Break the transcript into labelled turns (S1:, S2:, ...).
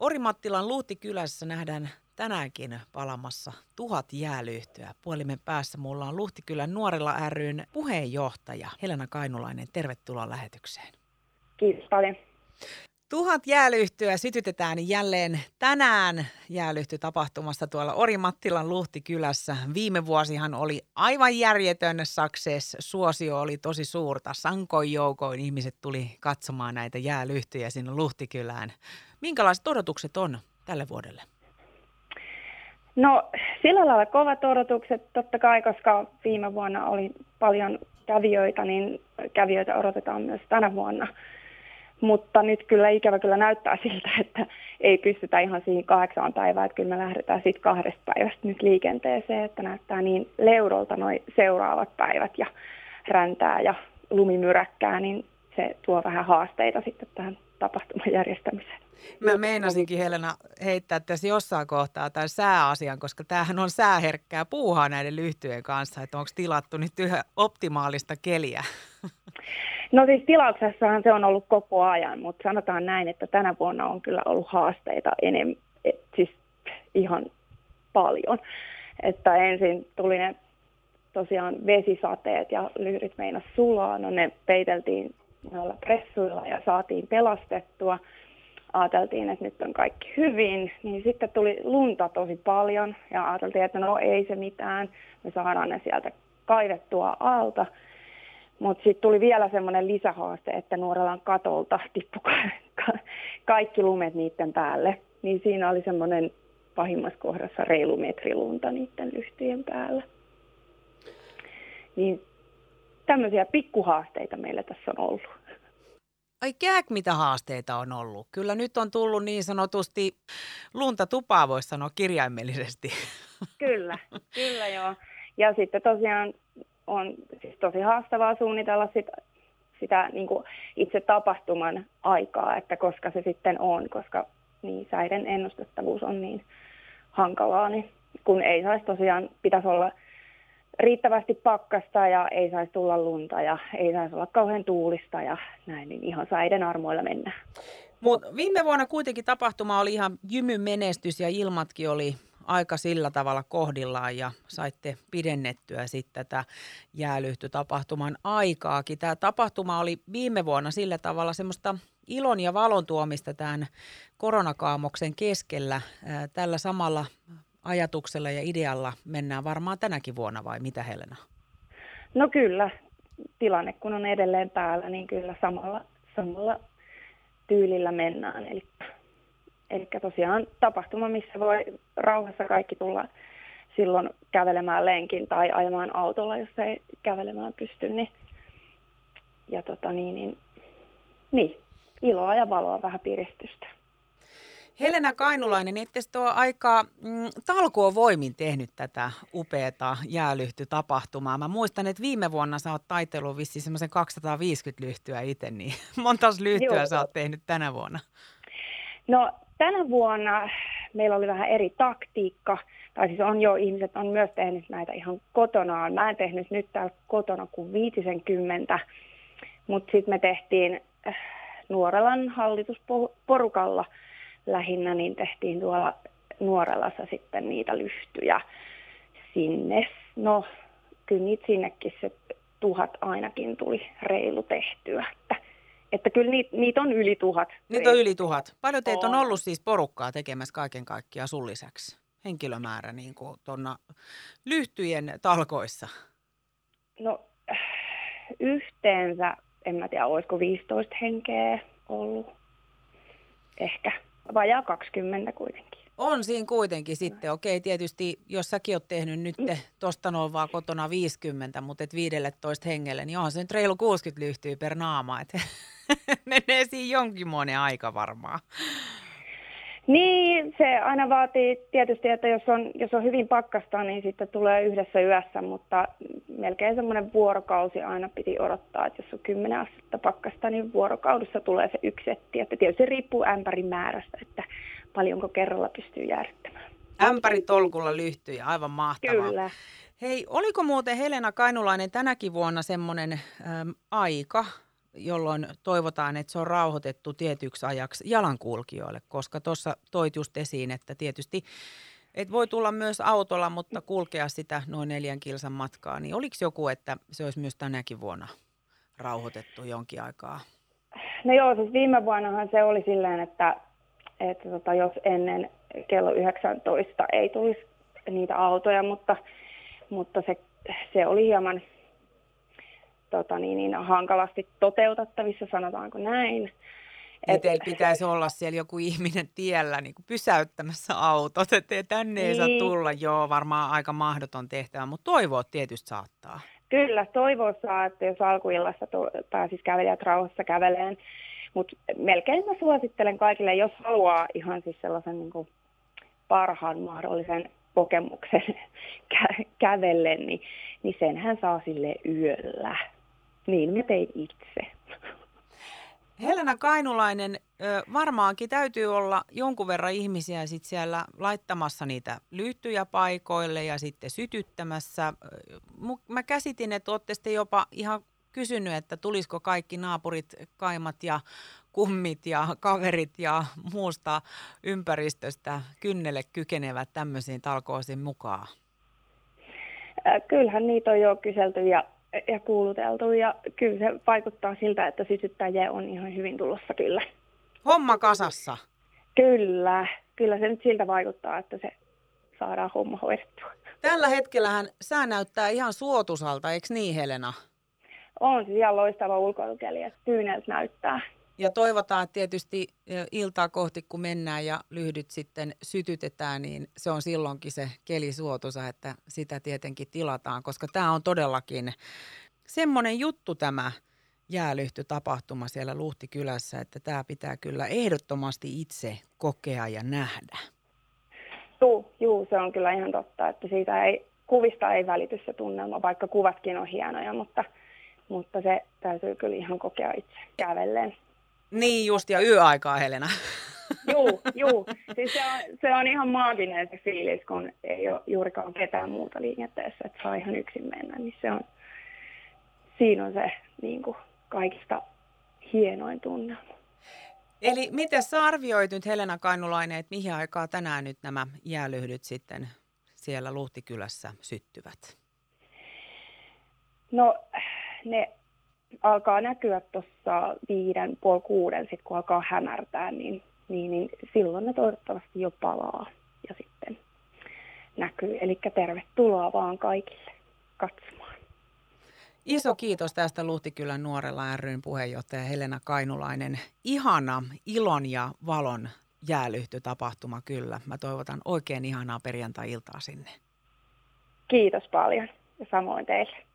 S1: Orimattilan Luhtikylässä nähdään tänäänkin palamassa tuhat jäälyhtyä. Puolimen päässä mulla on Luhtikylän nuorilla ryn puheenjohtaja Helena Kainulainen. Tervetuloa lähetykseen.
S2: Kiitos paljon.
S1: Tuhat jäälyhtyä sytytetään jälleen tänään jäälyhty-tapahtumassa tuolla Orimattilan Luhtikylässä. Viime vuosihan oli aivan järjetön success. Suosio oli tosi suurta. Sankoin joukoin ihmiset tuli katsomaan näitä jäälyhtyjä sinne Luhtikylään. Minkälaiset odotukset on tälle vuodelle?
S2: No sillä lailla kovat odotukset totta kai, koska viime vuonna oli paljon kävijöitä, niin kävijöitä odotetaan myös tänä vuonna. Mutta nyt kyllä ikävä kyllä näyttää siltä, että ei pystytä ihan siihen kahdeksaan päivään, että kyllä me lähdetään sitten kahdesta päivästä nyt liikenteeseen, että näyttää niin leudolta noin seuraavat päivät ja räntää ja lumimyräkkää, niin se tuo vähän haasteita sitten tähän tapahtuman järjestämiseen.
S1: Mä meinasinkin Helena heittää tässä jossain kohtaa tämän sääasian, koska tämähän on sääherkkää puuhaa näiden lyhtyjen kanssa, että onko tilattu nyt yhä optimaalista keliä?
S2: No siis tilauksessahan se on ollut koko ajan, mutta sanotaan näin, että tänä vuonna on kyllä ollut haasteita enemmän, siis ihan paljon. Että ensin tuli ne tosiaan vesisateet ja lyhdyt meinas sulaa, no ne peiteltiin noilla pressuilla ja saatiin pelastettua. Ajateltiin, että nyt on kaikki hyvin, niin sitten tuli lunta tosi paljon ja ajateltiin, että no ei se mitään, me saadaan ne sieltä kaivettua alta. Mutta sitten tuli vielä semmoinen lisähaaste, että Nuorelan katolta tippui kaikki lumet niiden päälle. Niin siinä oli semmoinen pahimmassa kohdassa reilu metri lunta niiden lyhtyjen päällä. Niin tämmöisiä pikkuhaasteita meillä tässä on ollut.
S1: Ai kääk, mitä haasteita on ollut. Kyllä nyt on tullut niin sanotusti lunta tupaa, voisi sanoa kirjaimellisesti.
S2: Kyllä, kyllä joo. Ja sitten tosiaan on siis tosi haastavaa suunnitella sit, sitä niin kuin itse tapahtuman aikaa, että koska se sitten on, koska niin säiden ennustettavuus on niin hankalaa, niin kun ei saisi tosiaan, pitäisi olla riittävästi pakkasta ja ei saisi tulla lunta ja ei saisi olla kauhean tuulista ja näin, niin ihan säiden armoilla mennään.
S1: Mut viime vuonna kuitenkin tapahtuma oli ihan jymyn menestys ja ilmatkin oli aika sillä tavalla kohdillaan ja saitte pidennettyä sitten tätä jäälyhtytapahtuman aikaakin. Tämä tapahtuma oli viime vuonna sillä tavalla semmoista ilon ja valon tuomista tämän koronakaamoksen keskellä. Tällä samalla ajatuksella ja idealla mennään varmaan tänäkin vuonna vai mitä Helena?
S2: No kyllä, tilanne kun on edelleen päällä, niin kyllä samalla, samalla tyylillä mennään. Eli Eli tosiaan tapahtuma, missä voi rauhassa kaikki tulla silloin kävelemään lenkin tai ajamaan autolla, jos ei kävelemään pysty. Niin, ja tota niin, niin, niin, iloa ja valoa, vähän piristystä.
S1: Helena Kainulainen, ette ole aika mm, talkoon voimin tehnyt tätä upeata jäälyhtytapahtumaa. Mä muistan, että viime vuonna sä oot taitellut vissiin semmoisen 250 lyhtyä itse, niin monta lyhtyä Joo. sä oot tehnyt tänä vuonna?
S2: No Tänä vuonna meillä oli vähän eri taktiikka, tai siis on jo, ihmiset on myös tehnyt näitä ihan kotonaan. Mä en tehnyt nyt täällä kotona kuin 50, mutta sitten me tehtiin äh, Nuorelan hallitusporukalla lähinnä, niin tehtiin tuolla Nuorelassa sitten niitä lyhtyjä sinne. No, kyllä niitä sinnekin se tuhat ainakin tuli reilu tehtyä. Että että kyllä niitä, niitä on yli tuhat.
S1: Niitä on yli tuhat. Paljon teitä on. on ollut siis porukkaa tekemässä kaiken kaikkiaan sun lisäksi? Henkilömäärä niin kuin tuonna lyhtyjen talkoissa?
S2: No yhteensä, en mä tiedä, olisiko 15 henkeä ollut. Ehkä vajaa 20 kuitenkin.
S1: On siinä kuitenkin sitten. Okei, tietysti jos säkin oot tehnyt nyt tuosta noin vaan kotona 50, mutta et 15 hengelle, niin onhan se nyt reilu 60 lyhtyä per naama. Et menee siinä jonkinmoinen aika varmaan.
S2: Niin, se aina vaatii tietysti, että jos on, jos on hyvin pakkasta, niin sitten tulee yhdessä yössä, mutta melkein semmoinen vuorokausi aina piti odottaa, että jos on 10 astetta pakkasta, niin vuorokaudessa tulee se yksi setti. Että tietysti se riippuu ämpärin määrästä, että paljonko kerralla pystyy jäädyttämään.
S1: Ämpäri tolkulla lyhtyjä, aivan mahtavaa.
S2: Kyllä.
S1: Hei, oliko muuten Helena Kainulainen tänäkin vuonna semmoinen äm, aika, jolloin toivotaan, että se on rauhoitettu tietyksi ajaksi jalankulkijoille, koska tuossa toit just esiin, että tietysti et voi tulla myös autolla, mutta kulkea sitä noin neljän kilsan matkaa. Niin oliko joku, että se olisi myös tänäkin vuonna rauhoitettu jonkin aikaa?
S2: No joo, siis viime vuonnahan se oli silleen, että, että tota, jos ennen kello 19 ei tulisi niitä autoja, mutta, mutta se, se oli hieman tota, niin, niin, hankalasti toteutettavissa, sanotaanko näin.
S1: Et, teillä pitäisi olla siellä joku ihminen tiellä niin kuin pysäyttämässä autot, että tänne ei niin. saa tulla. Joo, varmaan aika mahdoton tehtävä, mutta toivoa tietysti saattaa.
S2: Kyllä, toivoa saa, että jos alkuillassa pääsisi kävelijät rauhassa käveleen. Mutta melkein mä suosittelen kaikille, jos haluaa ihan siis sellaisen niin kuin parhaan mahdollisen kokemuksen kä- kävellen, niin, niin senhän saa sille yöllä. Niin me tein itse.
S1: Helena Kainulainen, varmaankin täytyy olla jonkun verran ihmisiä sit siellä laittamassa niitä lyhtyjä paikoille ja sitten sytyttämässä. Mä käsitin, että olette sitten jopa ihan kysynyt, että tulisiko kaikki naapurit, kaimat ja kummit ja kaverit ja muusta ympäristöstä kynnelle kykenevät tämmöisiin talkoisiin mukaan?
S2: Kyllähän niitä on jo kyselty ja ja kuuluteltu ja kyllä se vaikuttaa siltä, että sytyttäjiä on ihan hyvin tulossa kyllä.
S1: Homma kasassa?
S2: Kyllä, kyllä se nyt siltä vaikuttaa, että se saadaan homma hoidettua.
S1: Tällä hetkellähän sää näyttää ihan suotusalta, eikö niin Helena?
S2: On siis ihan loistava ulkoilukeli, että tyyneltä näyttää.
S1: Ja toivotaan tietysti iltaa kohti, kun mennään ja lyhdyt sitten sytytetään, niin se on silloinkin se keli suotuisa, että sitä tietenkin tilataan, koska tämä on todellakin semmoinen juttu tämä jäälyhtytapahtuma siellä Luhtikylässä, että tämä pitää kyllä ehdottomasti itse kokea ja nähdä.
S2: Juu, juu, se on kyllä ihan totta, että siitä ei, kuvista ei välity se tunnelma, vaikka kuvatkin on hienoja, mutta, mutta se täytyy kyllä ihan kokea itse kävellen.
S1: Niin just, ja yöaikaa Helena.
S2: Juu, juu. Siis se, on, se on ihan maaginen se fiilis, kun ei ole juurikaan ketään muuta liikenteessä, että saa ihan yksin mennä. Niin se on, siinä on se niin kuin, kaikista hienoin tunnelma.
S1: Eli miten sä arvioit nyt Helena Kainulainen, että mihin aikaa tänään nyt nämä jäälyhdyt sitten siellä Luhtikylässä syttyvät?
S2: No ne alkaa näkyä tuossa viiden, puoli kuuden, sit kun alkaa hämärtää, niin, niin, niin silloin ne toivottavasti jo palaa ja sitten näkyy. Eli tervetuloa vaan kaikille katsomaan.
S1: Iso kiitos tästä Luhtikylän nuorella ryn puheenjohtaja Helena Kainulainen. Ihana ilon ja valon jäälyhtytapahtuma kyllä. Mä toivotan oikein ihanaa perjantai-iltaa sinne.
S2: Kiitos paljon ja samoin teille.